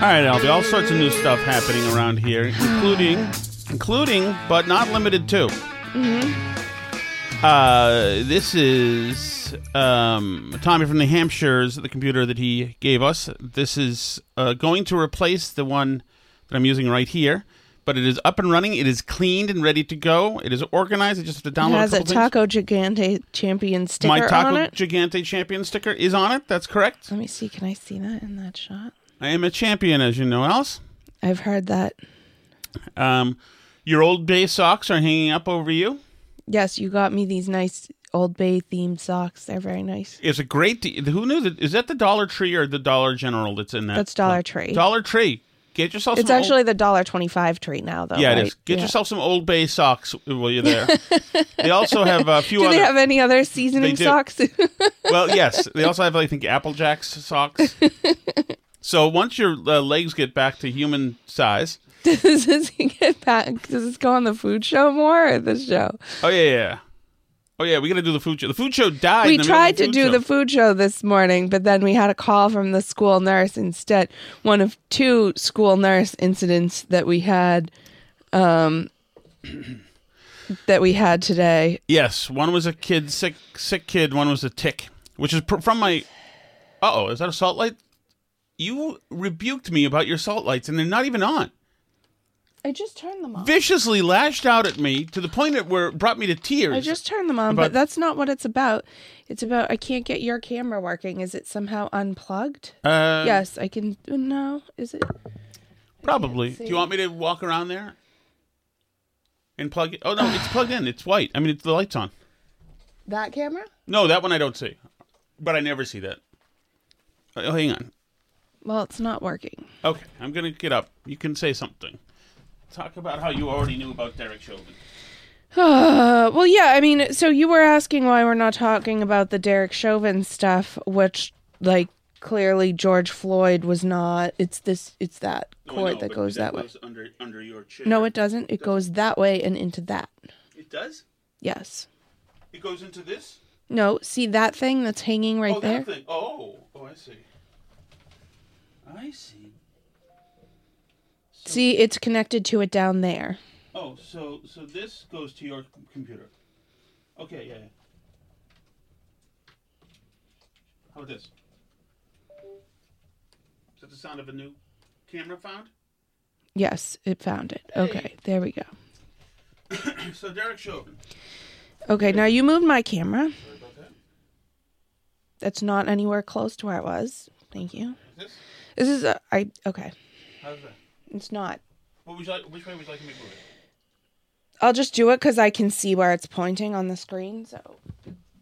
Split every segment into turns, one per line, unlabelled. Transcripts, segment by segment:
All right, Albie. All sorts of new stuff happening around here, including, including, but not limited to. Uh, this is um, Tommy from New Hampshire's the computer that he gave us. This is uh, going to replace the one that I'm using right here, but it is up and running. It is cleaned and ready to go. It is organized. I just have to
It
download
has
a
a Taco Gigante champion
things.
sticker
My
on
Taco
it.
Gigante champion sticker is on it. That's correct.
Let me see. Can I see that in that shot?
I am a champion, as you know, Alice.
I've heard that.
Um, your old bay socks are hanging up over you.
Yes, you got me these nice Old Bay themed socks. They're very nice.
It's a great. De- who knew that? Is that the Dollar Tree or the Dollar General that's in that?
That's Dollar Tree.
Dollar Tree. Get yourself.
It's
some
actually
Old-
the dollar twenty five treat now, though.
yeah,
right?
it is. Get
Yeah.
yourself some Old Bay socks while you're there. they also have a few
Do
other.
they have any other seasoning socks?
well, yes, they also have I think Apple Jacks socks. so once your uh, legs get back to human size,
does this get back? Does this go on the food show more or the show?
oh yeah, yeah, oh yeah, we got to do the food show. The food show died.
we tried to do
show.
the food show this morning, but then we had a call from the school nurse instead. One of two school nurse incidents that we had, um, that we had today.
Yes, one was a kid, sick, sick kid. One was a tick, which is pr- from my. Uh oh, is that a salt light? You rebuked me about your salt lights, and they're not even on.
I just turned them on.
Viciously lashed out at me to the point that where it brought me to tears.
I just turned them on,
About-
but that's not what it's about. It's about I can't get your camera working. Is it somehow unplugged?
uh,
yes, I can. No, is it?
probably. Do you want me to walk around there and plug it? Oh no, it's plugged in. It's white. I mean, it's, the light's on.
That camera?
No, that one I don't see, but I never see that. Oh, hang on.
Well, it's not working.
Okay, I'm gonna get up. You can say something. Talk about how you already knew about Derek Chauvin.
Uh, well, yeah. I mean, so you were asking why we're not talking about the Derek Chauvin stuff, which, like, clearly George Floyd was not. It's this. It's that
I
cord
know,
that
but
goes that way.
goes under under your chair.
No, it doesn't. It goes that way and into that.
It does.
Yes.
It goes into this.
No. See that thing that's hanging right
oh,
there.
that thing. Oh, oh, I see. I see.
See, it's connected to it down there.
Oh, so so this goes to your com- computer. Okay, yeah. yeah. How about this? Is that the sound of a new camera found?
Yes, it found it. Okay, there we go.
so Derek Chauvin.
Okay, now you moved my camera.
Sorry about that.
That's not anywhere close to where it was. Thank you.
Is this?
This is a, I okay.
How's that?
It's not.
What would you like? Which way would you like me to move it?
I'll just do it because I can see where it's pointing on the screen. So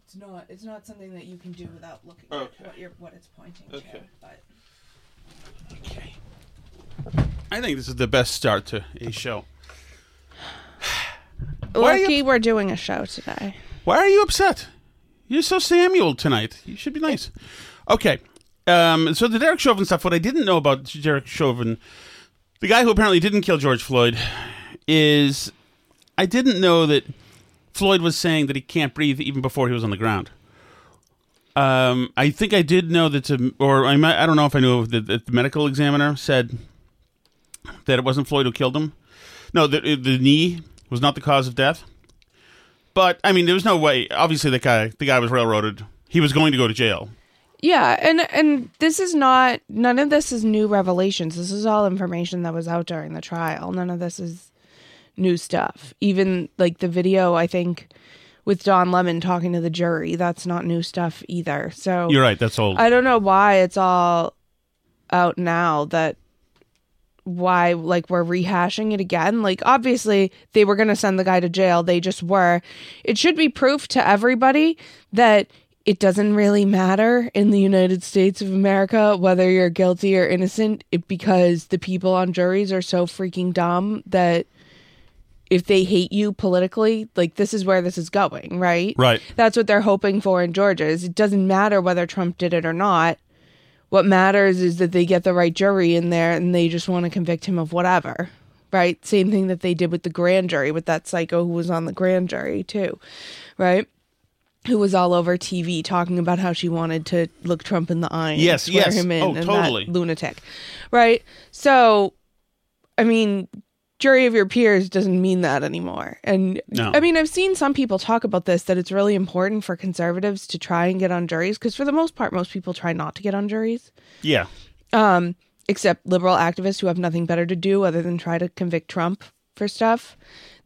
it's not it's not something that you can do without looking
Okay.
at what you're what it's pointing
Okay.
to. But
Okay. I think this is the best start to a show. Why are you-
lucky we're doing a show today.
Why are you upset? You're so Samuel tonight. You should be nice. Okay. Um, so the Derek Chauvin stuff, what I didn't know about Derek Chauvin, the guy who apparently didn't kill George Floyd, is I didn't know that Floyd was saying that he can't breathe even before he was on the ground. Um, I think I did know that, to, or I, I don't know if I knew that, the medical examiner said that it wasn't Floyd who killed him. No, the, the knee was not the cause of death. But I mean, there was no way. Obviously, the guy, the guy was railroaded. He was going to go to jail.
Yeah, and and this is not none of this is new revelations. This is all information that was out during the trial. None of this is new stuff. Even like the video I think with Don Lemon talking to the jury, that's not new stuff either. So
You're right. That's old.
I don't know why it's all out now that why like we're rehashing it again. Like obviously they were going to send the guy to jail. They just were. It should be proof to everybody that it doesn't really matter in the United States of America whether you're guilty or innocent it, because the people on juries are so freaking dumb that if they hate you politically, like this is where this is going, right?
Right.
That's what they're hoping for in Georgia. Is it doesn't matter whether Trump did it or not. What matters is that they get the right jury in there and they just want to convict him of whatever. Right? Same thing that they did with the grand jury with that psycho who was on the grand jury too. Right? Who was all over TV talking about how she wanted to look Trump in the eye and
Yes,
swear
yes.
him in
Oh,
and that
totally.
lunatic. Right? So I mean, jury of your peers doesn't mean that anymore. And
No.
I mean, I've seen some people talk about this that it's really important for conservatives to try and get on juries because for the most part, most people try not to get on juries,
yeah.
Um, except liberal activists who have nothing better to do other than try to convict Trump for stuff.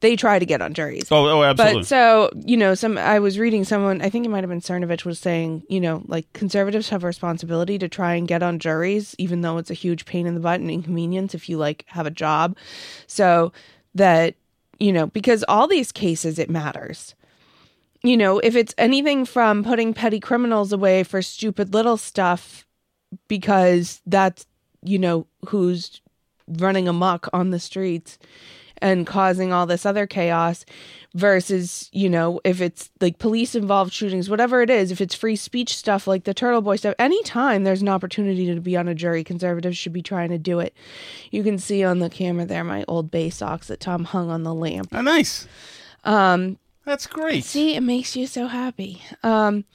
They try to get on juries.
Oh, oh, absolutely.
But so, you know, some I was reading someone, I think it might have been Cernovich was saying, you know, like conservatives have a responsibility to try and get on juries, even though it's a huge pain in the butt and inconvenience if you like have a job. So that, you know, because all these cases it matters. You know, if it's anything from putting petty criminals away for stupid little stuff because that's, you know, who's running amok on the streets and causing all this other chaos versus you know if it's like police involved shootings whatever it is if it's free speech stuff like the turtle boy stuff anytime there's an opportunity to be on a jury conservatives should be trying to do it you can see on the camera there my old bay socks that tom hung on the lamp
oh, nice. Um, that's great.
See, it makes you so happy. Um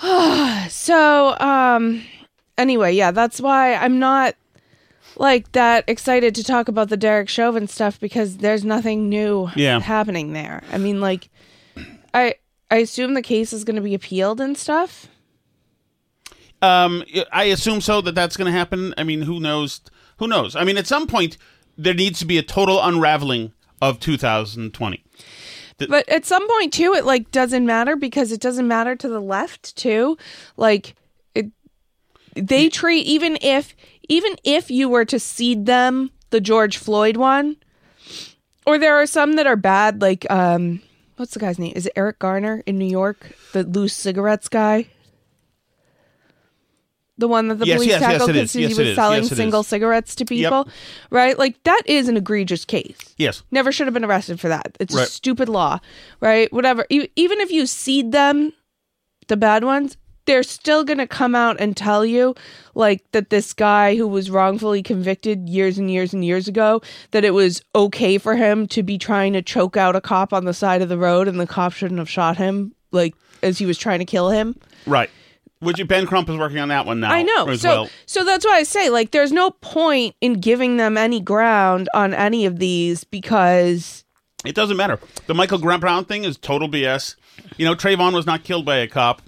so um anyway, yeah, that's why I'm not like that excited to talk about the Derek Chauvin stuff because there's nothing new
Yeah.
happening there. I mean like I I assume the case is going to be appealed and stuff.
Um, I assume so that that's going to happen. I mean, who knows? Who knows? I mean, at some point, there needs to be a total unraveling of 2020.
But at some point too, it like doesn't matter because it doesn't matter to the left too. Like it, they treat even if even if you were to cede them the George Floyd one, or there are some that are bad. Like um, what's the guy's name? Is it Eric Garner in New York, the loose cigarettes guy? The one that the
Yes,
police
yes, yes,
tackled because
is.
he
Yes,
was selling
Yes,
single
is.
cigarettes to people, right? Like that is an egregious case.
Yes.
Never should have been arrested for that. It's a stupid law, right? Whatever. Even if you cede them, the bad ones, they're still going to come out and tell you, like, that this guy who was wrongfully convicted years and years and years ago, that it was okay for him to be trying to choke out a cop on the side of the road and the cop shouldn't have shot him, like, as he was trying to kill him.
Right. Would you? Ben Crump is working on that one now.
I know.
As
So
well.
so that's why I say like there's no point in giving them any ground on any of these because
It doesn't matter. The Michael Grant Brown thing is total BS. You know, Trayvon was not killed by a cop.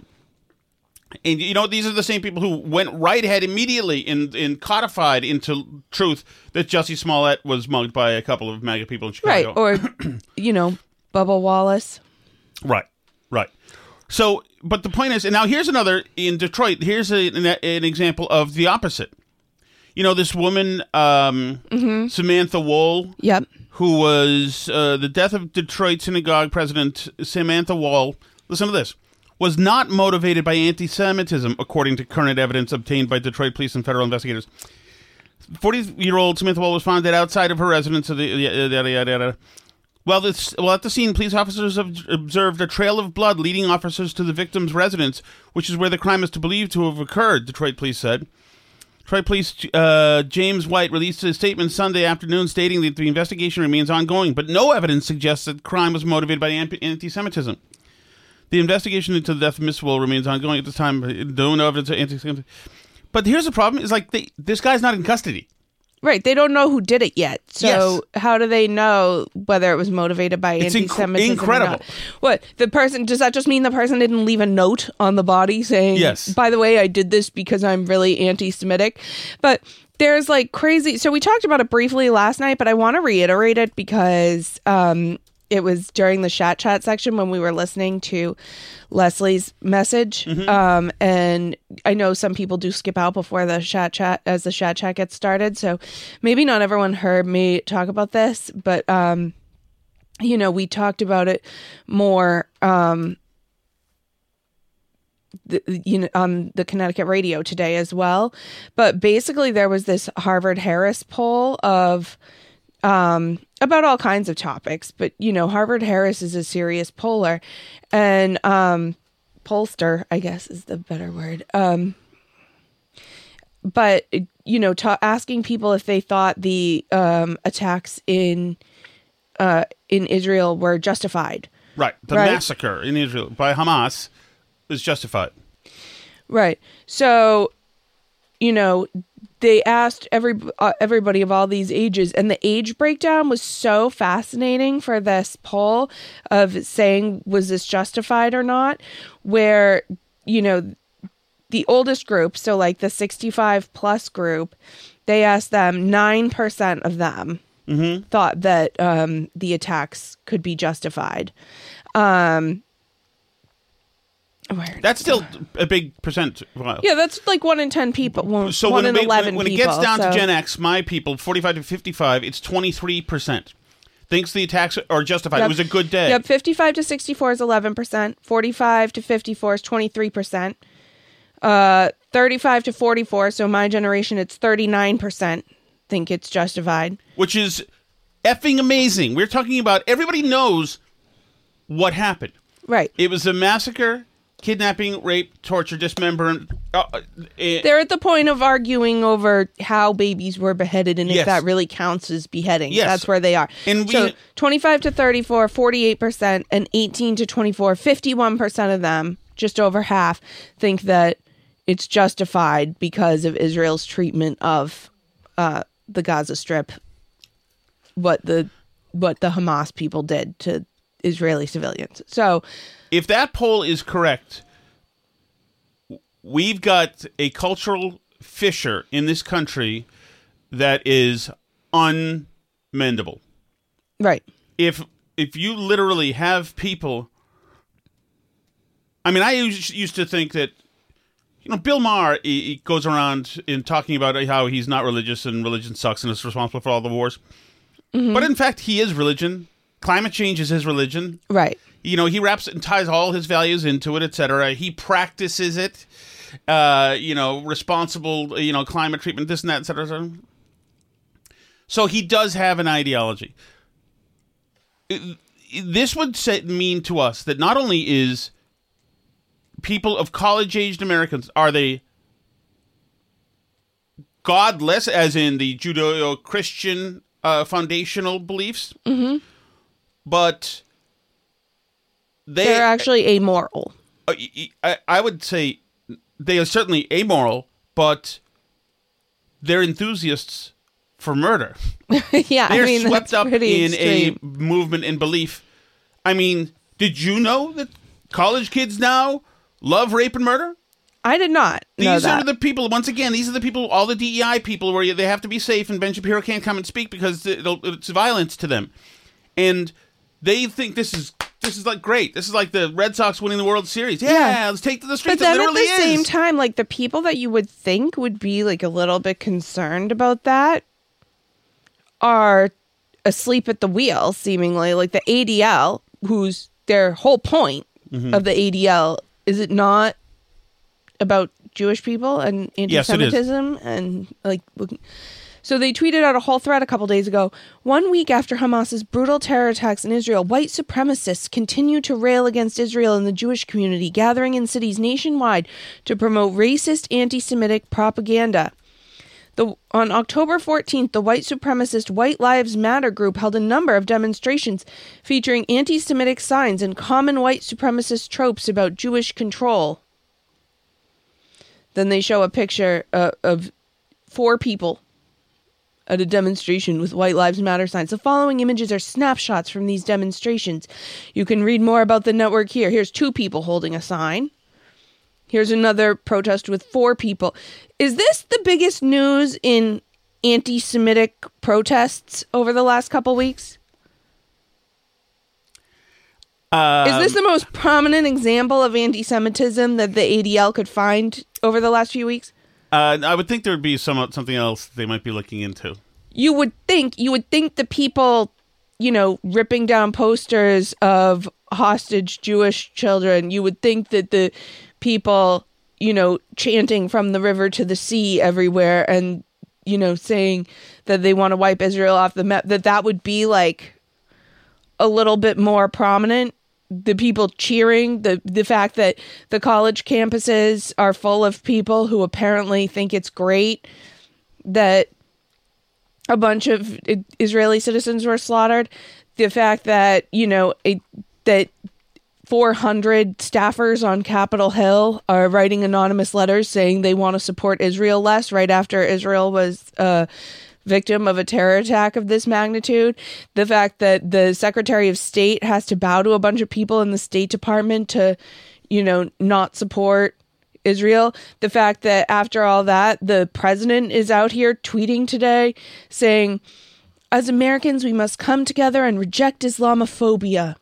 And you know, these are the same people who went right ahead immediately in, in codified into truth that Jussie Smollett was mugged by a couple of MAGA people in Chicago.
right or you know Bubba Wallace.
Right, right. So, but the point is, and now here's another in Detroit. Here's a, an, an example of the opposite. You know, this woman, um,
Mm-hmm.
Samantha Woll,
Yep.
who was uh, the death of Detroit synagogue president Samantha Woll. Listen to this. Was not motivated by anti-Semitism, according to current evidence obtained by Detroit police and federal investigators. 40-year-old Samantha Woll was found dead outside of her residence. Of the, yada, yada, yada. Well, this, well, at the scene, police officers observed a trail of blood leading officers to the victim's residence, which is where the crime is to believed to have occurred. Detroit police said. Detroit Police uh, James White released a statement Sunday afternoon stating that the investigation remains ongoing, but no evidence suggests that crime was motivated by anti Semitism. The investigation into the death of Miss Woll remains ongoing at this time. No evidence of anti Semitism. But here's the problem: is like they, this guy's not in custody.
Right. They don't know who did it yet. So
Yes.
how do they know whether it was motivated by
It's
anti-Semitism? or
incredible.
not? What the person does that just mean the person didn't leave a note on the body saying,
Yes.
By the way, I did this because I'm really anti-Semitic." But there's like crazy. So we talked about it briefly last night, but I want to reiterate it because um, it was during the chat chat section when we were listening to Leslie's message.
Mm-hmm.
Um, and I know some people do skip out before the chat chat as the chat chat gets started. So maybe not everyone heard me talk about this, but um, you know, we talked about it more um the, you know on the Connecticut radio today as well. But basically there was this Harvard Harris poll of um about all kinds of topics, but you know, Harvard Harris is a serious poller and um pollster, I guess is the better word. Um but you know, ta- asking people if they thought the um attacks in uh in Israel were justified.
Right. The
Right.
massacre in Israel by Hamas is justified.
Right. So, you know, they asked every uh, everybody of all these ages, and the age breakdown was so fascinating for this poll of saying was this justified or not. Where you know the oldest group, so like the sixty-five plus group, they asked them nine percent of them thought that um, the attacks could be justified. Um, where
That's still a big percent. Well,
yeah, that's like one in ten people. One,
So
one
when,
in
it,
eleven
when, when it gets down
so-
to Gen X, my people, 45 to 55, it's 23%. Thinks the attacks are justified. It was a good day.
Yep, fifty-five to sixty-four is eleven percent. Forty-five to fifty-four is twenty-three percent. Uh, thirty-five to forty-four. So my generation, it's thirty-nine percent think it's justified.
which is effing amazing. We're talking about everybody knows what happened.
Right.
It was a massacre, kidnapping, rape, torture, dismemberment. Uh, uh, eh,
They're at the point of arguing over how babies were beheaded and
Yes.
if that really counts as beheading.
Yes.
That's where they are.
And we-
so 25 to 34, 48%, and 18 to 24, 51% of them, just over half, think that it's justified because of Israel's treatment of uh, the Gaza Strip, what the what the Hamas people did to Israeli civilians. So
if that poll is correct, we've got a cultural fissure in this country that is unmendable.
right,
if if you literally have people I mean I used, to think that you know Bill Maher he, he goes around in talking about how he's not religious and religion sucks and is responsible for all the wars. Mm-hmm. But in fact he is religion. Climate change is his religion.
right.
You know, he wraps and ties all his values into it, etc. He practices it. Uh, you know, responsible, you know, climate treatment, this and that, etc. cetera. So he does have an ideology. This would say, mean to us that not only is people of college-aged Americans are they godless, as in the Judeo-Christian uh, foundational beliefs, mm-hmm. but they
They're actually amoral.
Uh, I, y- I, I would say they are certainly amoral, but they're enthusiasts for murder.
yeah,
They're
I mean
swept up in
extreme.
a movement and belief. I mean, did you know that college kids now love rape and murder?
I did not
These are the people. Once again, these are the people. All the DEI people, where they have to be safe, and Ben Shapiro can't come and speak because it'll, it's violence to them, and they think this is this is like great. This is like the Red Sox winning the World Series. Yeah,
Yeah.
let's take to the streets.
but
then
at the
literally
same time, like the people that you would think would be like a little bit concerned about that are asleep at the wheel, seemingly. Like the ADL, who's their whole point
Mm-hmm.
of the ADL, is it not about Jewish people and
Yes, it is.
anti-Semitism and like? So they tweeted out a whole thread a couple days ago. One week after Hamas's brutal terror attacks in Israel, white supremacists continue to rail against Israel and the Jewish community, gathering in cities nationwide to promote racist anti-Semitic propaganda. The, on October 14th, the white supremacist White Lives Matter group held a number of demonstrations featuring anti Semitic signs and common white supremacist tropes about Jewish control. Then they show a picture uh, of four people at a demonstration with White Lives Matter signs. The following images are snapshots from these demonstrations. You can read more about the network here. Here's two people holding a sign. Here's another protest with four people. Is this the biggest news in anti Semitic protests over the last couple weeks?
Um,
Is this the most prominent example of anti Semitism that the ADL could find over the last few weeks?
Uh, I would think there would be some something else they might be looking into.
You would think you would think the people, you know, ripping down posters of hostage Jewish children, you would think that the people, you know, chanting from the river to the sea everywhere and you know saying that they want to wipe Israel off the map that that would be like a little bit more prominent the people cheering the the fact that the college campuses are full of people who apparently think it's great that a bunch of Israeli citizens were slaughtered. The fact that you know it, that 400 staffers on Capitol Hill are writing anonymous letters saying they want to support Israel less right after Israel was a victim of a terror attack of this magnitude. The fact that the Secretary of State has to bow to a bunch of people in the State Department to, you know, not support Israel. The fact that after all that, the president is out here tweeting today saying, as Americans, we must come together and reject Islamophobia.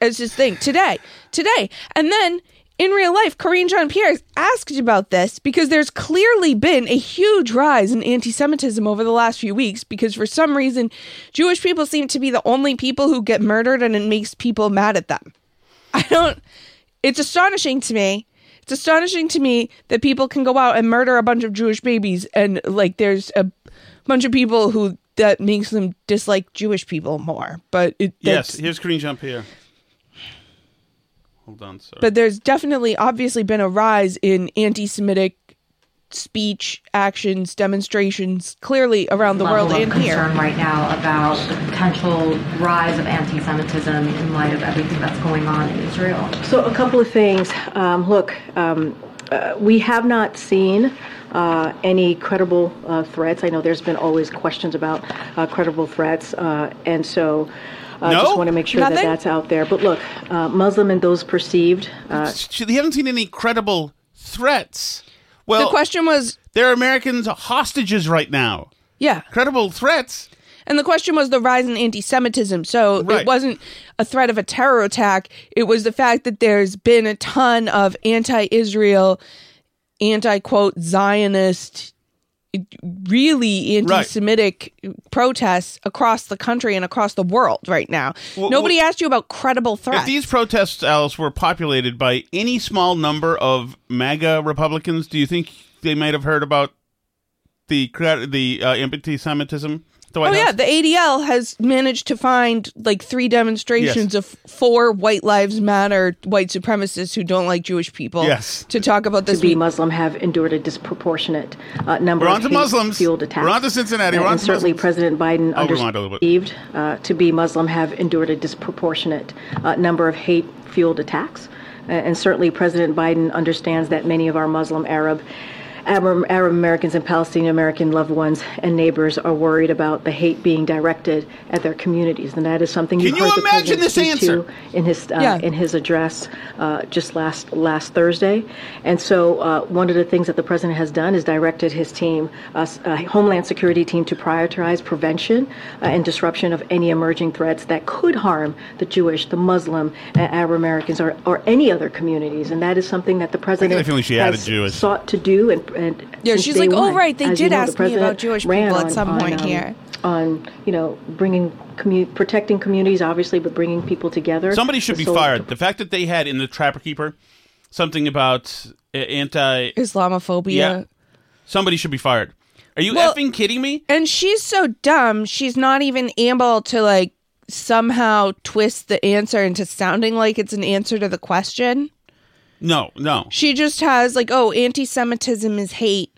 It's just think today, today, and then in real life, Karine Jean-Pierre asked about this because there's clearly been a huge rise in anti-Semitism over the last few weeks. Because for some reason, Jewish people seem to be the only people who get murdered, and it makes people mad at them. I don't. It's astonishing to me. It's astonishing to me that people can go out and murder a bunch of Jewish babies, and like there's a bunch of people who that makes them dislike Jewish people more. But it,
Yes, here's Karine Jean-Pierre. Hold on, sir.
but there's definitely obviously been a rise in anti-Semitic speech, actions, demonstrations, clearly around the world
level
and
of concern
here.
right now about the potential rise of anti-Semitism in light of everything that's going on in Israel.
So, a couple of things. Um, look, um, uh, we have not seen uh, any credible uh, threats. I know there's been always questions about uh, credible threats, uh, and so. I
No?
just want to make sure that that's out there. But look, uh, Muslim and those perceived. Uh,
they haven't seen any credible threats. Well,
The question was,
there are Americans hostages right now.
yeah,
Credible threats.
and the question was the rise in anti-Semitism. So
Right.
it wasn't a threat of a terror attack. It was the fact that there's been a ton of anti-Israel, anti-quote Zionist, really anti-Semitic protests across the country and across the world right now.
Well,
Nobody
well,
asked you about credible threats.
If these protests, Alice, were populated by any small number of MAGA Republicans, do you think they might have heard about the the uh, anti-Semitism? At the White
Oh yeah, the ADL has managed to find like three demonstrations
Yes.
of four White Lives Matter white supremacists who don't like Jewish people.
Yes.
to talk about this.
to
be.
Muslim have endured a disproportionate uh, number
We're
of
on to Muslims.
fueled attacks.
We're on to Cincinnati. We're
And
on to
certainly
Muslims.
President Biden
Oh, rewind a little bit.
understood uh, to be Muslim have endured a disproportionate uh, number of hate-fueled attacks. Uh, and certainly President Biden understands that many of our Muslim Arab Arab, Arab Americans and Palestinian American loved ones and neighbors are worried about the hate being directed at their communities, and that is something
Can
you
you
heard the
imagine
president
this
speak
answer?
to in his uh,
Yeah.
in his address uh, just last last Thursday. And so, uh, one of the things that the president has done is directed his team, uh, uh, Homeland Security team, to prioritize prevention uh, and disruption of any emerging threats that could harm the Jewish, the Muslim, uh, Arab Americans, or, or any other communities. And that is something that the president
feeling she added
has
Jewish.
sought to do and, and
Yeah, she's
day
like, "Oh,
one.
right, they
As you
did
know, the
ask me about Jewish
ran
people at
on-
some
on,
point
um,
here."
on you know bringing commu- protecting communities, obviously, but bringing people together.
Somebody should
The
be
soul-
fired. The fact that they had in the Trapper Keeper something about uh, anti
Islamophobia.
Yeah. Somebody should be fired. Are you
Well-
effing kidding me?
And she's so dumb, she's not even able to like somehow twist the answer into sounding like it's an answer to the question.
No, no.
She just has like, oh, anti Semitism is hate.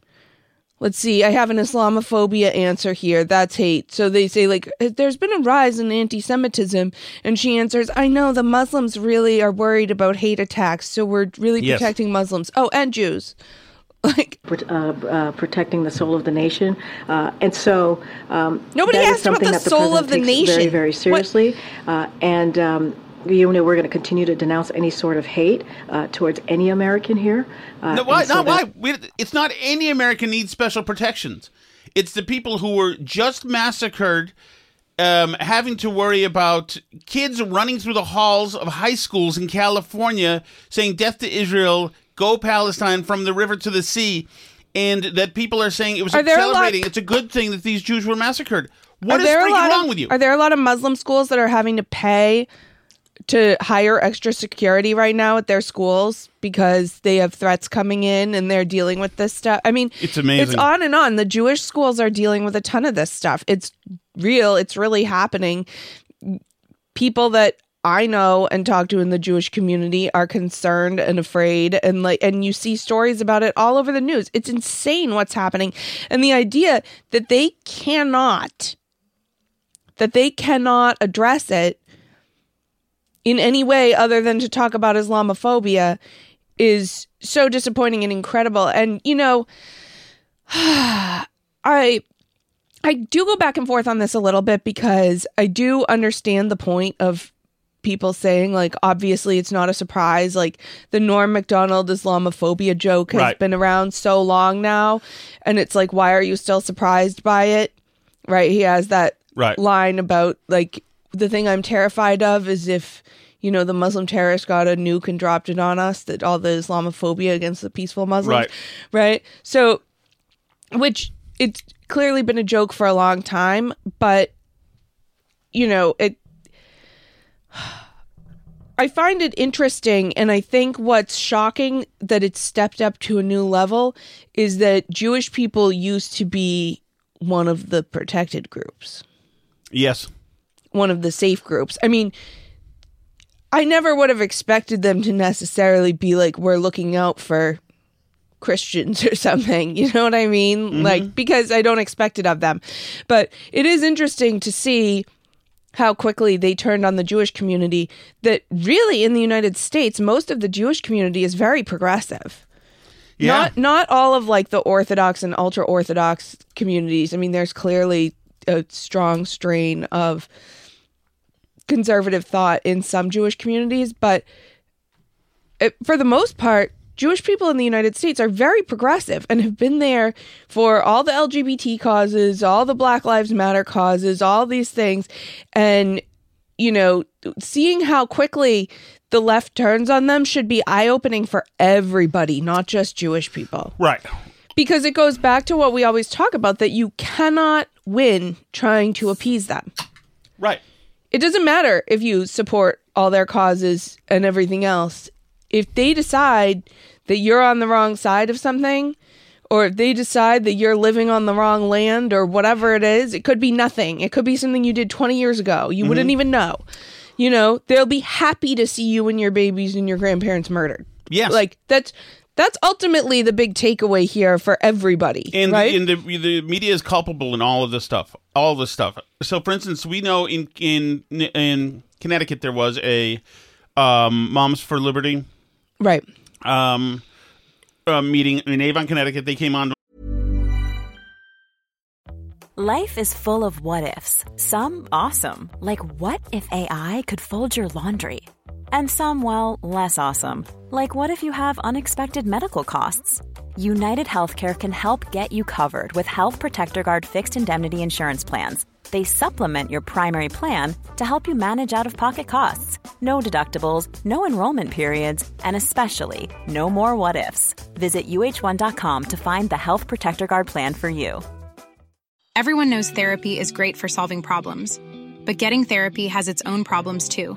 Let's see, I have an Islamophobia answer here. That's hate. So they say, like, there's been a rise in anti Semitism. And she answers, I know the Muslims really are worried about hate attacks. So we're really
Yes.
protecting Muslims. Oh, and Jews.
Like uh, uh, protecting the soul of the nation, uh, and so um,
Nobody asked about the
the
soul of the nation
Very,
very
seriously, uh, and. Um, you know, we're going to continue to denounce any sort of hate uh, towards any American here. Uh,
No, why?
so
Not
that-
why? We, it's not any American needs special protections. It's the people who were just massacred, um, having to worry about kids running through the halls of high schools in California saying "Death to Israel, Go Palestine, from the river to the sea," and that people are saying it was
Are there a lot-
celebrating. It's a good thing that these Jews were massacred. What
Are
is
there
freaking wrong
of,
with you?
Are there a lot of Muslim schools that are having to pay to hire extra security right now at their schools because they have threats coming in and they're dealing with this stuff? I mean,
It's amazing.
It's on and on. The Jewish schools are dealing with a ton of this stuff. It's real. It's really happening. People that I know and talk to in the Jewish community are concerned and afraid and like and you see stories about it all over the news. It's insane what's happening. And the idea that they cannot that they cannot address it in any way other than to talk about Islamophobia is so disappointing and incredible. And you know, I I do go back and forth on this a little bit because I do understand the point of people saying like obviously it's not a surprise like the Norm Macdonald Islamophobia joke has
Right.
been around so long now and it's like why are you still surprised by it right he has that
Right.
line about like the thing I'm terrified of is if you know the Muslim terrorists got a nuke and dropped it on us that all the Islamophobia against the peaceful Muslims
Right.
right so which it's clearly been a joke for a long time but you know it I find it interesting and I think what's shocking that it's stepped up to a new level is that Jewish people used to be one of the protected groups
yes.
One of the safe groups. I mean, I never would have expected them to necessarily be like, we're looking out for Christians or something. You know what I mean? Mm-hmm. Like, because I don't expect it of them. But it is interesting to see how quickly they turned on the Jewish community that really in the United States, most of the Jewish community is very progressive.
Yeah.
Not not all of like the orthodox and ultra orthodox communities. I mean, there's clearly a strong strain of conservative thought in some Jewish communities, but it, for the most part, Jewish people in the United States are very progressive and have been there for all the LGBT causes, all the Black Lives Matter causes, all these things. And, you know, seeing how quickly the left turns on them should be eye opening for everybody, not just Jewish people
Right.
because it goes back to what we always talk about that you cannot win trying to appease them.
Right.
It doesn't matter if you support all their causes and everything else. If they decide that you're on the wrong side of something, or if they decide that you're living on the wrong land or whatever it is, it could be nothing. It could be something you did 20 years ago. You wouldn't mm-hmm. even know. You know, they'll be happy to see you and your babies and your grandparents murdered.
Yes.
Like that's that's ultimately the big takeaway here for everybody.
and
right?
and the the media is culpable in all of this stuff. All of this stuff. So, for instance, we know in in in Connecticut there was a um, Moms for Liberty
right.
um, uh, meeting in Avon, Connecticut. They came on.
Life is full of what ifs. Some awesome, like what if AI could fold your laundry? And some, well, less awesome, like what if you have unexpected medical costs? United Healthcare can help get you covered with Health Protector Guard fixed indemnity insurance plans. They supplement your primary plan to help you manage out of pocket costs. No deductibles, no enrollment periods, and especially no more what ifs. Visit uh1.com to find the Health Protector Guard plan for you.
Everyone knows therapy is great for solving problems, but getting therapy has its own problems too,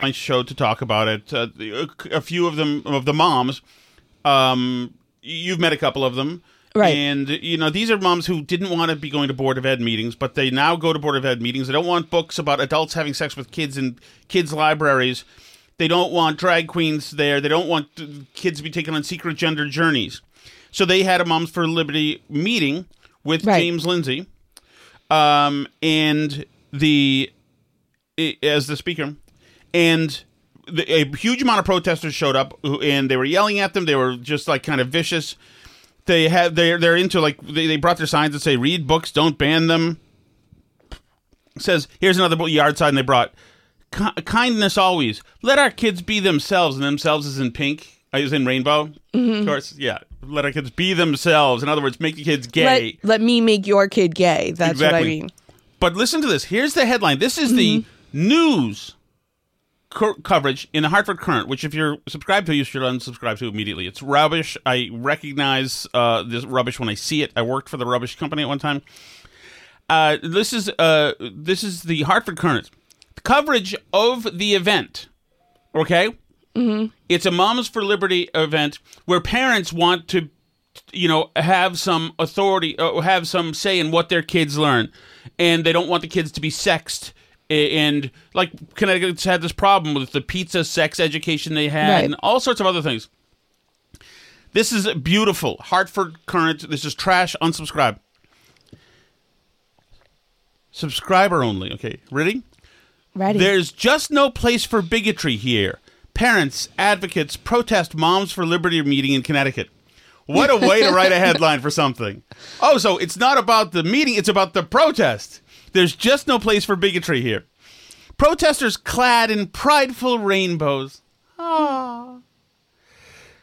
my show to talk about it. Uh, a few of them of the moms, um, you've met a couple of them,
Right.
And you know these are moms who didn't want to be going to board of ed meetings, but they now go to board of ed meetings. They don't want books about adults having sex with kids in kids' libraries. They don't want drag queens there. They don't want kids to be taken on secret gender journeys. So they had a Moms for Liberty meeting with
Right.
James Lindsay, um, and the as the speaker, and the, a huge amount of protesters showed up, and they were yelling at them. They were just like kind of vicious. They have they're they're into like they, they brought their signs that say "Read books, don't ban them." says here's another yard sign they brought. Kindness always. Let our kids be themselves, and themselves is in pink. uh, Is in rainbow.
Mhm.
Of course, yeah. Let our kids be themselves. In other words, make the kids gay.
Let, let me make your kid gay. That's what I mean.
But listen to this. Here's the headline. This is the
Mm-hmm.
news co- coverage in the Hartford Courant, which if you're subscribed to, you should unsubscribe to immediately. It's rubbish. I recognize uh, this rubbish when I see it. I worked for the rubbish company at one time. Uh, this is uh, this is the Hartford Courant coverage of the event. Okay,
Mm-hmm.
it's a Moms for Liberty event where parents want to, you know, have some authority, uh, have some say in what their kids learn, and they don't want the kids to be sexed. And like Connecticut's had this problem with the pizza sex education they had,
Right.
and all sorts of other things. This is beautiful. Hartford Courant. This is trash. Unsubscribe. Subscriber only. Okay, ready?
Ready.
There's just no place for bigotry here. Parents, advocates, protest Moms for Liberty meeting in Connecticut. What a way to write a headline for something. Oh, so it's not about the meeting, it's about the protest. There's just no place for bigotry here. Protesters clad in prideful rainbows. Ah.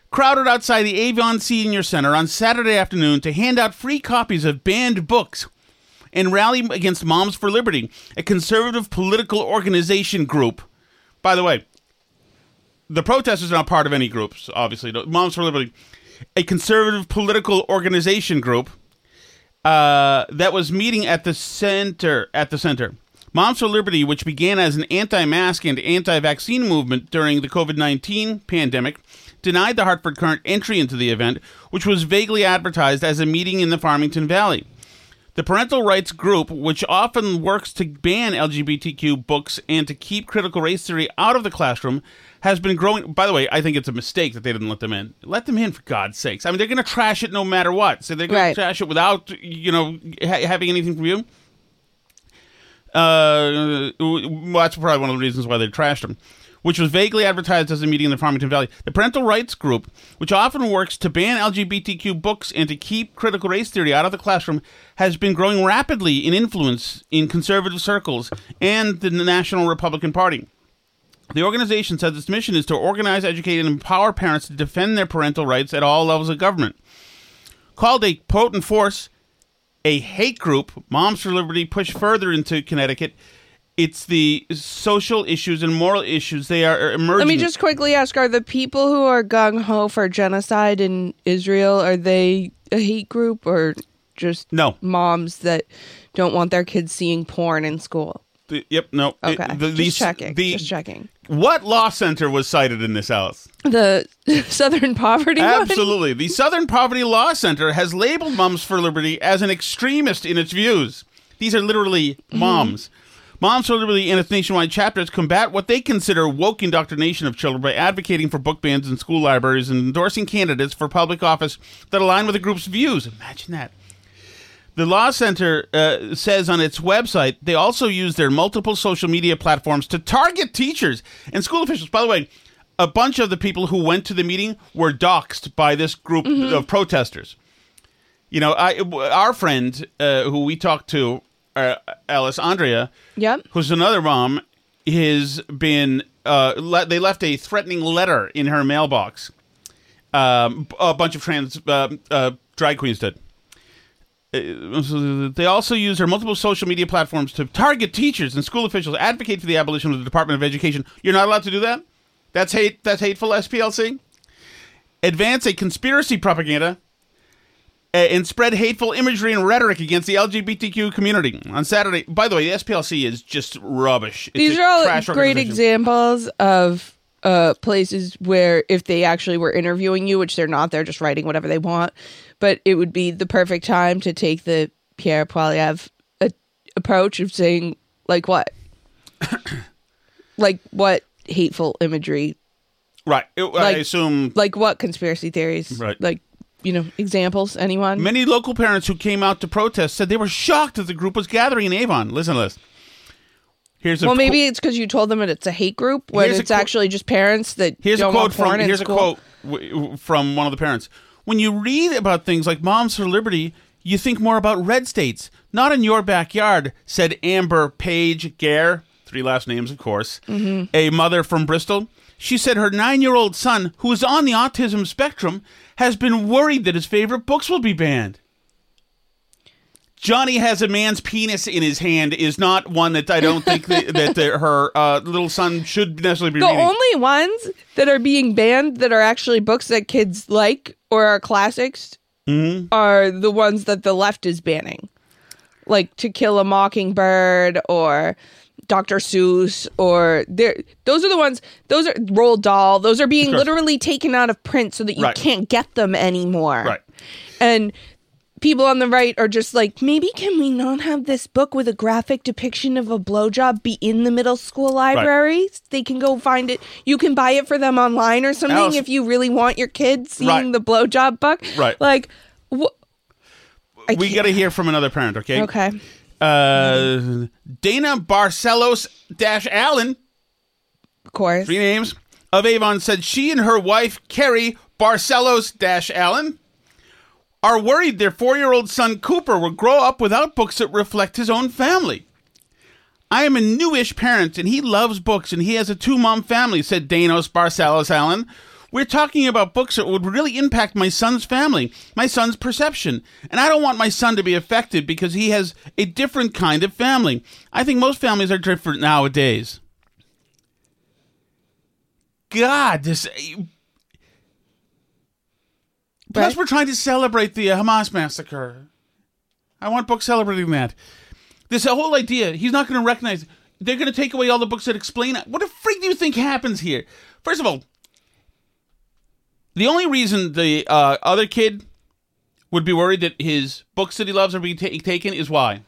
Crowded outside the Avon Senior Center on Saturday afternoon to hand out free copies of banned books and rally against Moms for Liberty, a conservative political organization group. By the way, the protesters are not part of any groups, obviously. Moms for Liberty, a conservative political organization group uh, that was meeting at the center. At the center, Moms for Liberty, which began as an anti-mask and anti-vaccine movement during the COVID-19 pandemic, denied the Hartford Courant entry into the event, which was vaguely advertised as a meeting in the Farmington Valley. The parental rights group, which often works to ban LGBTQ books and to keep critical race theory out of the classroom, has been growing. By the way, I think it's a mistake that they didn't let them in. Let them in, for God's sakes. I mean, they're going to trash it no matter what. So they're going
Right.
to trash it without, you know, ha- having anything from you. Uh, well, that's probably one of the reasons why they trashed them, which was vaguely advertised as a meeting in the Farmington Valley. The parental rights group, which often works to ban LGBTQ books and to keep critical race theory out of the classroom, has been growing rapidly in influence in conservative circles and the National Republican Party. The organization says its mission is to organize, educate, and empower parents to defend their parental rights at all levels of government. Called a potent force, a hate group, Moms for Liberty pushed further into Connecticut. It's the social issues and moral issues they are emerging.
Let me just quickly ask: Are the people who are gung ho for genocide in Israel are they a hate group or just
No.
moms that don't want their kids seeing porn in school?
The- yep, no. it-
Okay,
the-
just
these-
checking.
the-
just checking.
What law center was cited in this house?
The Southern Poverty one?
Absolutely. The Southern Poverty Law Center has labeled Moms for Liberty as an extremist in its views. These are literally
Mm-hmm.
moms. Moms for Liberty and its nationwide chapters combat what they consider woke indoctrination of children by advocating for book bans in school libraries and endorsing candidates for public office that align with the group's views. Imagine that. The Law Center uh, says on its website they also use their multiple social media platforms to target teachers and school officials. By the way, a bunch of the people who went to the meeting were doxxed by this group of protesters. You know, I, our friend uh, who we talked to, uh, Alice Andrea,
Yep.
who's another mom, has been. Uh, le- they left a threatening letter in her mailbox. Um, a bunch of trans uh, uh, drag queens did. They also use their multiple social media platforms to target teachers and school officials, advocate for the abolition of the Department of Education. You're not allowed to do that. That's hate. That's hateful. SPLC. Advance a conspiracy propaganda uh, and spread hateful imagery and rhetoric against the LGBTQ community on Saturday. By the way, the SPLC is just rubbish. It's
These are all great examples of uh, places where if they actually were interviewing you, which they're not, they're just writing whatever they want. But it would be the perfect time to take the Pierre Poilievre a- approach of saying, like, what? like, what hateful imagery?
Right. It- I
Like-
assume
Like, what conspiracy theories?
Right.
Like, you know, examples? Anyone?
Many local parents who came out to protest said they were shocked that the group was gathering in Avon. Listen to this. Here's a
well,
qu-
maybe it's because you told them that it's a hate group when it's
quote-
actually just parents that
Here's a quote from here's a quote w- from one of the parents. When you read about things like Moms for Liberty, you think more about red states, not in your backyard," said Amber Page Gare, three last names, of course,
Mm-hmm.
a mother from Bristol. She said her nine-year-old son, who is on the autism spectrum, has been worried that his favorite books will be banned. Johnny has a man's penis in his hand is not one that I don't think that, that the, her uh, little son should necessarily be
The
reading.
only ones that are being banned that are actually books that kids like or are classics
Mm-hmm.
are the ones that the left is banning. Like To Kill a Mockingbird or Dr. Seuss or there those are the ones those are Roald Dahl. Those are being literally taken out of print so that you
Right.
can't get them anymore.
Right.
And people on the right are just like, maybe can we not have this book with a graphic depiction of a blowjob be in the middle school libraries? They can go find it. You can buy it for them online or something
Alice-
if you really want your kids seeing
Right.
the blowjob book.
Right.
Like, wh-
we got to hear from another parent, okay?
Okay.
Uh, Dana Barcelos Dash Allen,
Of course.
three names, of Avon said she and her wife, Carrie Barcelos Dash Allen, are worried their four year old son, Cooper, will grow up without books that reflect his own family. I am a newish parent and he loves books and he has a two mom family, said Danos Barcelos Allen. We're talking about books that would really impact my son's family, my son's perception. And I don't want my son to be affected because he has a different kind of family. I think most families are different nowadays. God, this. Plus,
Right.
we're trying to celebrate the uh, Hamas massacre. I want books celebrating that. This whole idea, he's not going to recognize. They're going to take away all the books that explain it. What the freak do you think happens here? First of all, the only reason the uh, other kid would be worried that his books that he loves are being ta- taken is why.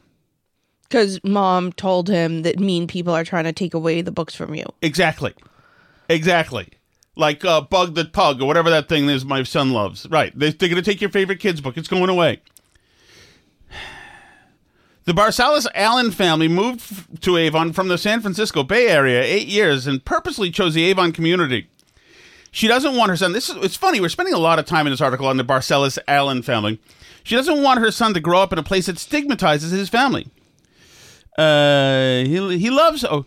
Because mom told him that mean people are trying to take away the books from you.
Exactly. Exactly. Like uh, Bug the Pug or whatever that thing is my son loves. Right. They, they're going to take your favorite kid's book. It's going away. The Barcelos Allen family moved f- to Avon from the San Francisco Bay Area eight years and purposely chose the Avon community. She doesn't want her son. This is it's funny. We're spending a lot of time in this article on the Barcelos Allen family. She doesn't want her son to grow up in a place that stigmatizes his family. Uh, he he loves. Oh,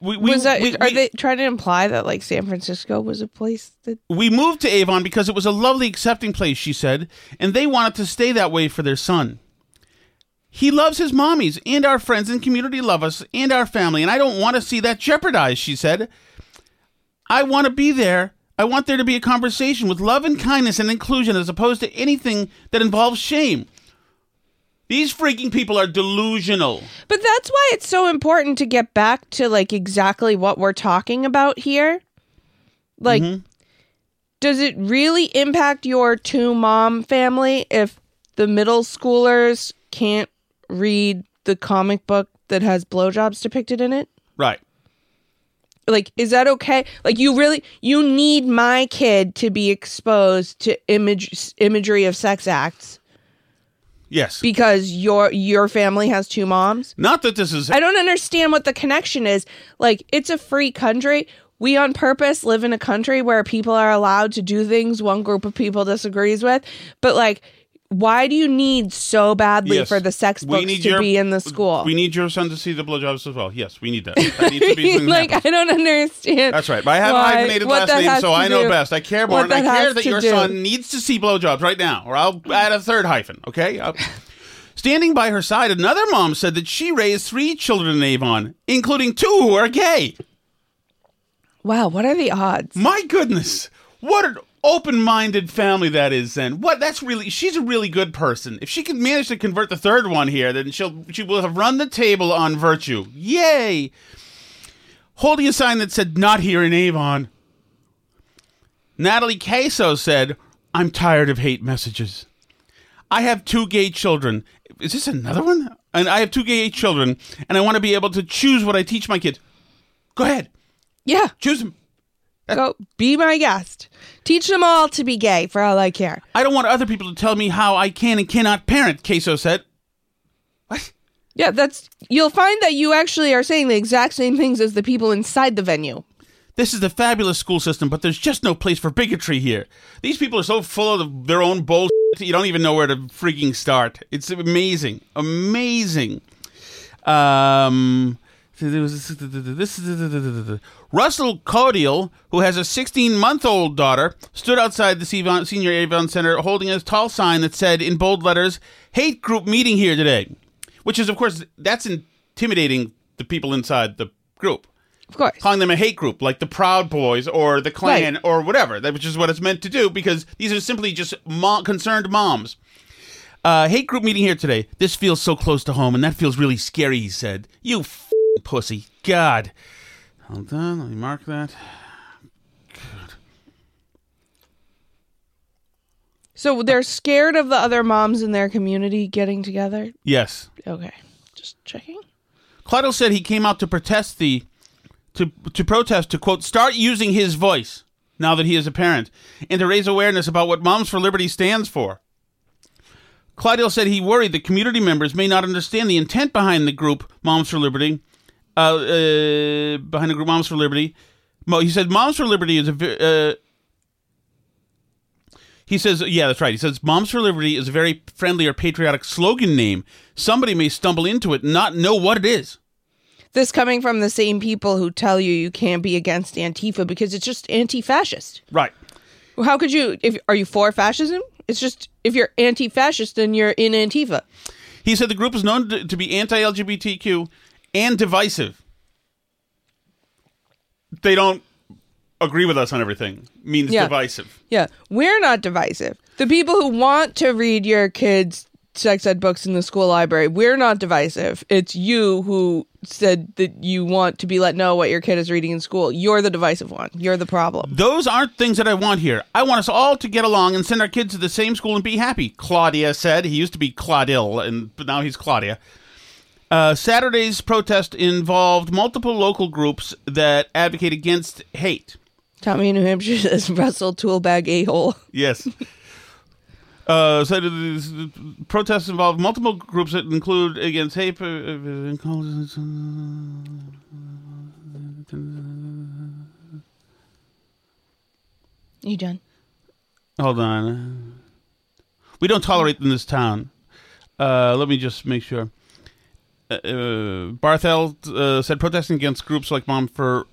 we, we,
was that?
we-
are they trying to imply that like San Francisco was a place that?
we moved to Avon because it was a lovely, accepting place, she said, and they wanted to stay that way for their son. He loves his mommies, and our friends and community love us, and our family, and I don't want to see that jeopardized, she said. I want to be there. I want there to be a conversation with love and kindness and inclusion as opposed to anything that involves shame. These freaking people are delusional.
But that's why it's so important to get back to like exactly what we're talking about here. Like,
Mm-hmm.
does it really impact your two mom family if the middle schoolers can't read the comic book that has blowjobs depicted in it?
Right.
Like, is that okay? Like, you really you need my kid to be exposed to image imagery of sex acts
Yes.
because your your family has two moms.
Not that this is.
I don't understand what the connection is. Like, it's a free country. We on purpose live in a country where people are allowed to do things one group of people disagrees with. But like, why do you need so badly
Yes.
for the sex
We
books
need
to
your-
be in the school?
We need your son to see the blowjobs as well. Yes, we need that. That needs to be something that
like,
happens.
I don't understand.
That's right. But I have
why-
a hyphenated
what
last
that
name,
has
so
to
I know
do-
best. I care more,
what
and I care
has
that
to
your
do.
son needs to see blowjobs right now, or I'll add a third hyphen. Okay. Uh, standing by her side, another mom said that she raised three children in Avon, including two who are gay.
Wow, what are the odds?
My goodness, what an open-minded family that is. Then what? That's really she's a really good person. If she can manage to convert the third one here, then she'll she will have run the table on virtue. Yay! Holding a sign that said "Not here in Avon." Natalie Queso said, "I'm tired of hate messages. I have two gay children. Is this another one? And I have two gay children, and I want to be able to choose what I teach my kids. Go ahead,
Yeah,
choose them."
Go be my guest. Teach them all to be gay for all I care.
I don't want other people to tell me how I can and cannot parent, Queso said. What?
Yeah, that's you'll find that you actually are saying the exact same things as the people inside the venue.
This is a fabulous school system, but there's just no place for bigotry here. These people are so full of their own bullshit, you don't even know where to freaking start. It's amazing. Amazing. Um. Russell Claudio, who has a 16 month old daughter, stood outside the Senior Avon Center holding a tall sign that said in bold letters, Hate group meeting here today. Which is, of course, that's intimidating the people inside the group.
Of course.
Calling them a hate group, like the Proud Boys or the Klan
Right.
or whatever, which is what it's meant to do because these are simply just mo- concerned moms. Uh, hate group meeting here today. This feels so close to home, and that feels really scary, he said. You f- pussy. God. Hold on, let me mark that.
So they're scared of the other moms in their community getting together.
Yes.
Okay, just checking.
Claudio said he came out to protest the to to protest to quote start using his voice now that he is a parent and to raise awareness about what Moms for Liberty stands for. Claudio said he worried that community members may not understand the intent behind the group Moms for Liberty. Uh, uh, behind the group Moms for Liberty, Mo- he said Moms for Liberty is a uh, he says, yeah, that's right. He says, Moms for Liberty is a very friendly or patriotic slogan name. Somebody may stumble into it and not know what it is.
This coming from the same people who tell you you can't be against Antifa because it's just anti-fascist.
Right.
How could you? If are you for fascism? It's just if you're anti-fascist, then you're in Antifa.
He said the group is known to, to be anti LGBTQ and divisive. They don't agree with us on everything, means
Yeah.
divisive.
Yeah, we're not divisive. The people who want to read your kids' sex ed books in the school library, we're not divisive. It's you who said that you want to be let know what your kid is reading in school. You're the divisive one. You're the problem.
Those aren't things that I want here. I want us all to get along and send our kids to the same school and be happy. Claudia said. He used to be Claudil, and but now he's Claudia. Uh, Saturday's protest involved multiple local groups that advocate against hate.
Tommy in New Hampshire says Russell Toolbag a hole.
Yes. Uh, so the- the the protests involve multiple groups that include against hate. uh,
You done?
Hold on. We don't tolerate them in this town. Uh, let me just make sure. Uh, uh, Barthel uh, said protesting against groups like Mom for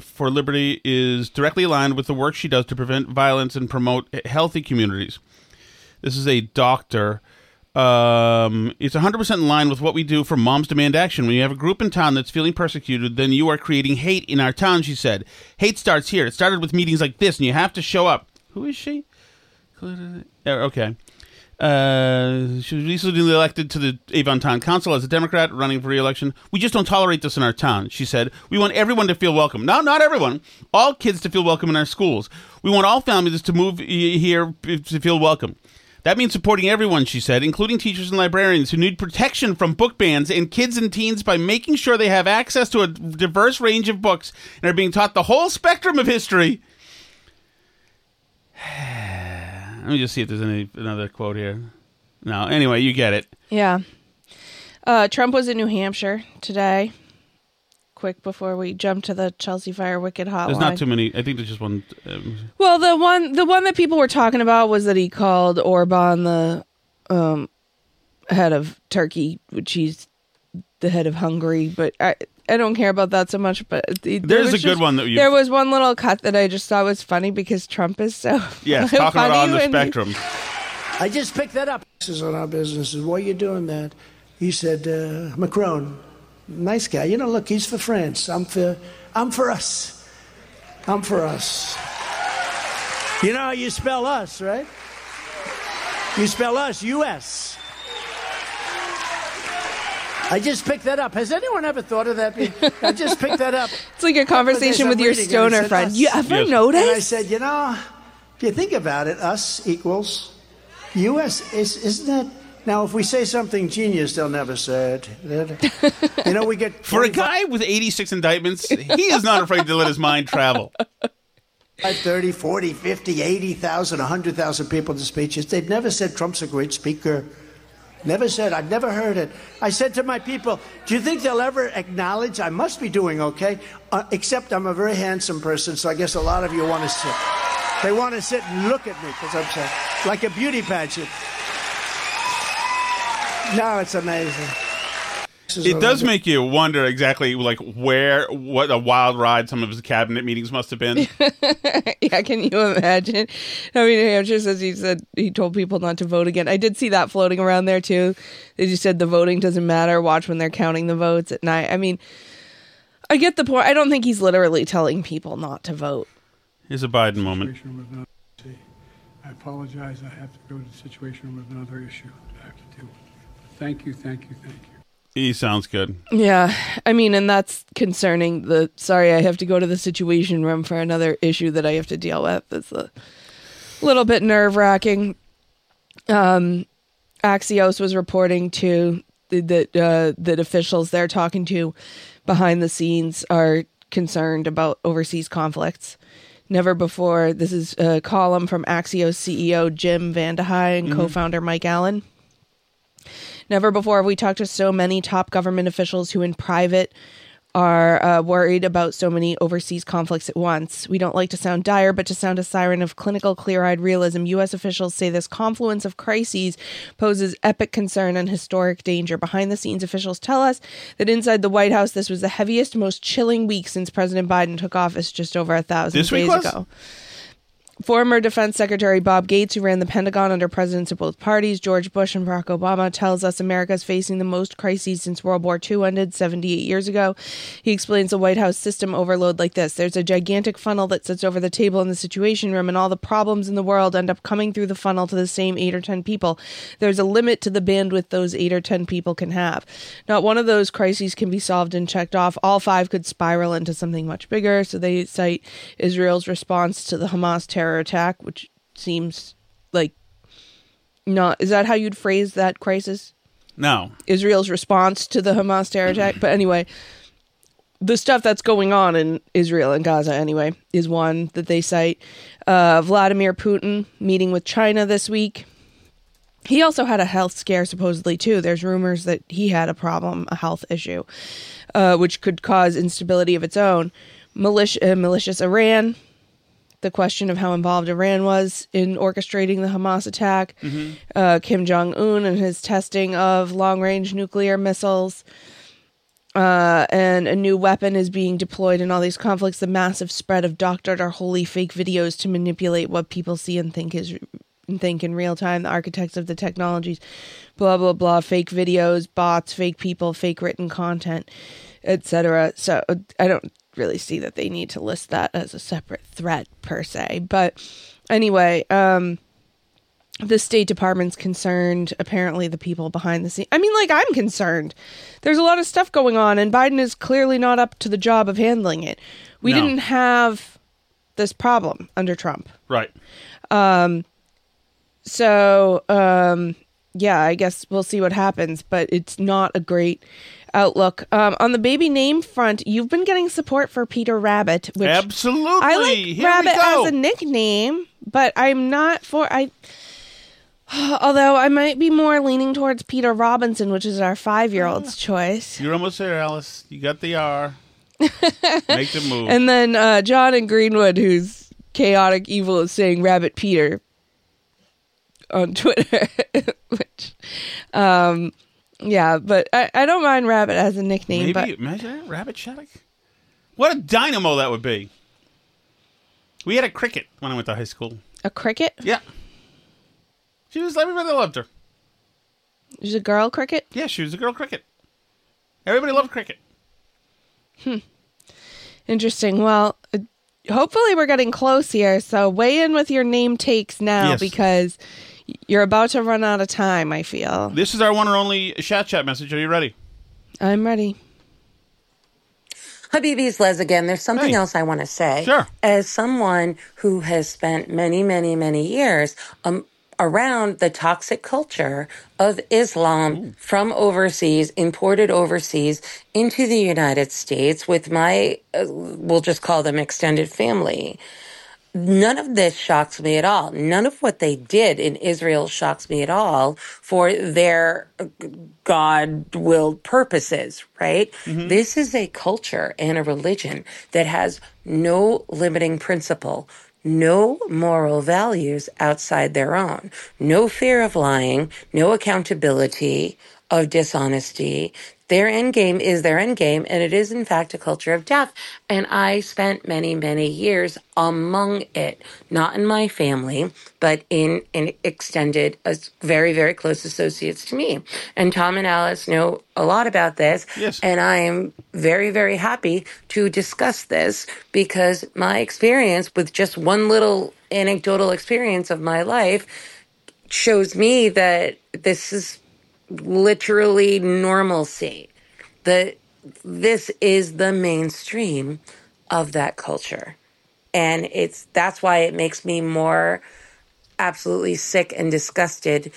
for Liberty is directly aligned with the work she does to prevent violence and promote healthy communities. This is a doctor. Um, it's 100% in line with what we do for Moms Demand Action. When you have a group in town that's feeling persecuted, then you are creating hate in our town, she said. Hate starts here. It started with meetings like this, and you have to show up. Who is she? Uh, Okay. She was recently elected to the Avon Town Council as a Democrat running for re-election. We just don't tolerate this in our town, she said. We want everyone to feel welcome. No, not everyone. All kids to feel welcome in our schools. We want all families to move here to feel welcome. That means supporting everyone, she said, including teachers and librarians who need protection from book bans and kids and teens by making sure they have access to a diverse range of books and are being taught the whole spectrum of history. Let me just see if there's any another quote here. No, anyway, you get it.
Yeah. Uh, Trump was in New Hampshire today. Quick before we jump to the Chelsea Fire Wicked hotline.
There's not too many. I think there's just one. Um,
Well, the one the one that people were talking about was that he called Orban the um, head of Turkey, which he's the head of Hungary. But I I don't care about that so much. But it- there
There's
was
a good
just-
one that you-
there was one little cut that I just thought was funny because Trump is so
yes, talking about on the
when he-
spectrum.
I just picked that up. This is on our business. Why are you doing that? He said, uh, Macron, nice guy. You know, look, he's for France. I'm for, I'm for us. I'm for us. You know how you spell us, right? You spell us, U.S. I just picked that up. Has anyone ever thought of that? I just picked that up.
It's like a conversation
I'm
with your
reading it. It
stoner
said
friend.
us.
You ever
Yes.
notice?
And I said, you know, if you think about it, us equals U.S. Is, isn't that? Now, if we say something genius, they'll never say it. You know, we get
For a guy with 86 indictments, he is not afraid to let his mind travel.
30, 40, 50, 80,000, 100,000 people to speeches. They've never said Trump's a great speaker. Never said. I've never heard it. I said to my people, do you think they'll ever acknowledge I must be doing okay? Uh, except I'm a very handsome person, so I guess a lot of you want to sit. They want to sit and look at me because I'm so, like a beauty pageant. Now it's amazing. This is
It does make you wonder exactly like where, what a wild ride some of his cabinet meetings must have been.
yeah, can you imagine? I mean, New Hampshire says he said he told people not to vote again. I did see that floating around there too. They just said the voting doesn't matter. Watch when they're counting the votes at night. I mean, I get the point. I don't think he's literally telling people not to vote.
Here's a Biden moment.
situation with another issue. I apologize. I have to go to the situation with another issue I have to deal with. Thank you, thank you, thank you.
He sounds good.
Yeah, I mean, and that's concerning. The sorry, I have to go to the situation room for another issue that I have to deal with. It's a little bit nerve wracking. Um, Axios was reporting to that uh, that officials they're talking to behind the scenes are concerned about overseas conflicts. Never before. This is a column from Axios CEO Jim VandeHei and co-founder Mike Allen. Never before have we talked to so many top government officials who, in private, are uh, worried about so many overseas conflicts at once. We don't like to sound dire, but to sound a siren of clinical, clear eyed realism, U.S. officials say this confluence of crises poses epic concern and historic danger. Behind the scenes, officials tell us that inside the White House, this was the heaviest, most chilling week since President Biden took office just over a thousand
This week
days ago. Former Defense Secretary Bob Gates, who ran the Pentagon under presidents of both parties, George Bush and Barack Obama, tells us America is facing the most crises since World War II ended 78 years ago. He explains the White House system overload like this There's a gigantic funnel that sits over the table in the Situation Room, and all the problems in the world end up coming through the funnel to the same eight or 10 people. There's a limit to the bandwidth those eight or 10 people can have. Not one of those crises can be solved and checked off. All five could spiral into something much bigger. So they cite Israel's response to the Hamas terror attack, which seems like not. Is that how you'd phrase that crisis?
No.
Israel's response to the Hamas terror attack. But anyway, the stuff that's going on in Israel and Gaza, anyway, is one that they cite. Uh, Vladimir Putin meeting with China this week. He also had a health scare, supposedly, too. There's rumors that he had a problem, a health issue, uh, which could cause instability of its own. Militia, uh, malicious Iran, the question of how involved Iran was in orchestrating the Hamas attack, uh, Kim Jong un and his testing of long range nuclear missiles. Uh, and a new weapon is being deployed in all these conflicts. The massive spread of doctored or wholly fake videos to manipulate what people see and think is and think in real time. The architects of the technologies, blah blah blah, fake videos, bots, fake people, fake written content, etc. So uh, I don't really see that they need to list that as a separate threat per se. But anyway, um, the State Department's concerned. Apparently, the people behind the scene. I mean, like I'm concerned. There's a lot of stuff going on, and Biden is clearly not up to the job of handling it. We
No.
didn't have this problem under Trump.
Right.
Um, so, um, yeah, I guess we'll see what happens, but it's not a great outlook. Um, on the baby name front, you've been getting support for Peter Rabbit, which
Absolutely.
I like
Here
Rabbit as a nickname, but I'm not for I. Although I might be more leaning towards Peter Robinson, which is our five year old's choice.
You're almost there, Alice. You got the R. Make the move.
And then uh, John and Greenwood, who's chaotic evil, is saying Rabbit Peter on Twitter. which, um, yeah, but I, I don't mind Rabbit as a nickname.
Maybe
but
imagine that Rabbit Shattuck. What a dynamo that would be. We had a cricket when I went to high school.
a cricket?
Yeah. She was everybody loved her.
There's a girl cricket?
Yeah, she was a girl cricket. Everybody loved cricket. Hmm.
Interesting. Well, uh, hopefully we're getting close here. So weigh in with your name takes now
Yes.
because you're about to run out of time, I feel.
This is our one and only chat chat message. Are you ready?
I'm ready.
Habibis, Les again. There's something else I want to say.
Sure.
As someone who has spent many, many, many years um, around the toxic culture of Islam from overseas, imported overseas into the United States with my, uh, we'll just call them extended family. None of this shocks me at all. None of what they did in Israel shocks me at all for their uh, God willed purposes, right? Mm-hmm. This is a culture and a religion that has no limiting principle, no moral values outside their own, no fear of lying, no accountability of dishonesty. Their end game is their end game, and it is in fact a culture of death. And I spent many, many years among it, not in my family, but in, in extended, as very, very close associates to me. And Tom and Alice know a lot about this.
Yes.
And I am very, very happy to discuss this because my experience with just one little anecdotal experience of my life shows me that this is literally normalcy. That this is the mainstream of that culture. And it's that's why it makes me more absolutely sick and disgusted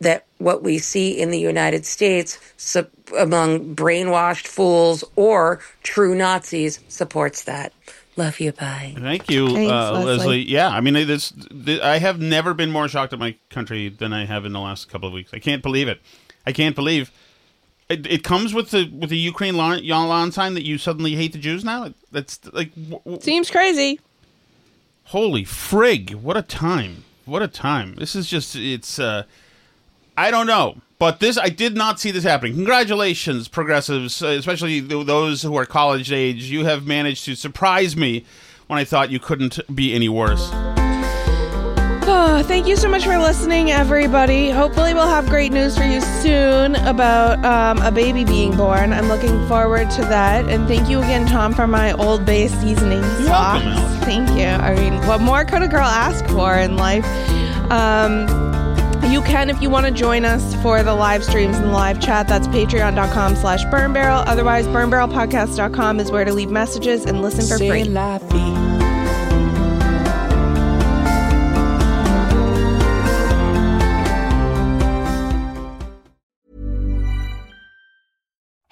that what we see in the United States su- among brainwashed fools or true Nazis supports that. Love you. Bye.
Thank you,
Thanks,
uh,
Leslie.
Leslie. Yeah, I mean, this, th I have never been more shocked at my country than I have in the last couple of weeks. I can't believe it. I can't believe it. It comes with the with the Ukraine lawn, lawn sign that you suddenly hate the Jews now. That's like w- w-
Seems crazy.
holy frig! What a time! What a time! This is just it's. uh I don't know, but this I did not see this happening. Congratulations, progressives, uh, especially those who are college age. You have managed to surprise me when I thought you couldn't be any worse.
Oh, thank you so much for listening, everybody. Hopefully, we'll have great news for you soon about um, a baby being born. I'm looking forward to that. And thank you again, Tom, for my Old Bay seasoning sauce. Thank you. I mean, what more could a girl ask for in life? Um, you can if you want to join us for the live streams and the live chat. That's patreon.com slash burn barrel. Otherwise, burnbarrelpodcast.com is where to leave messages and listen for free.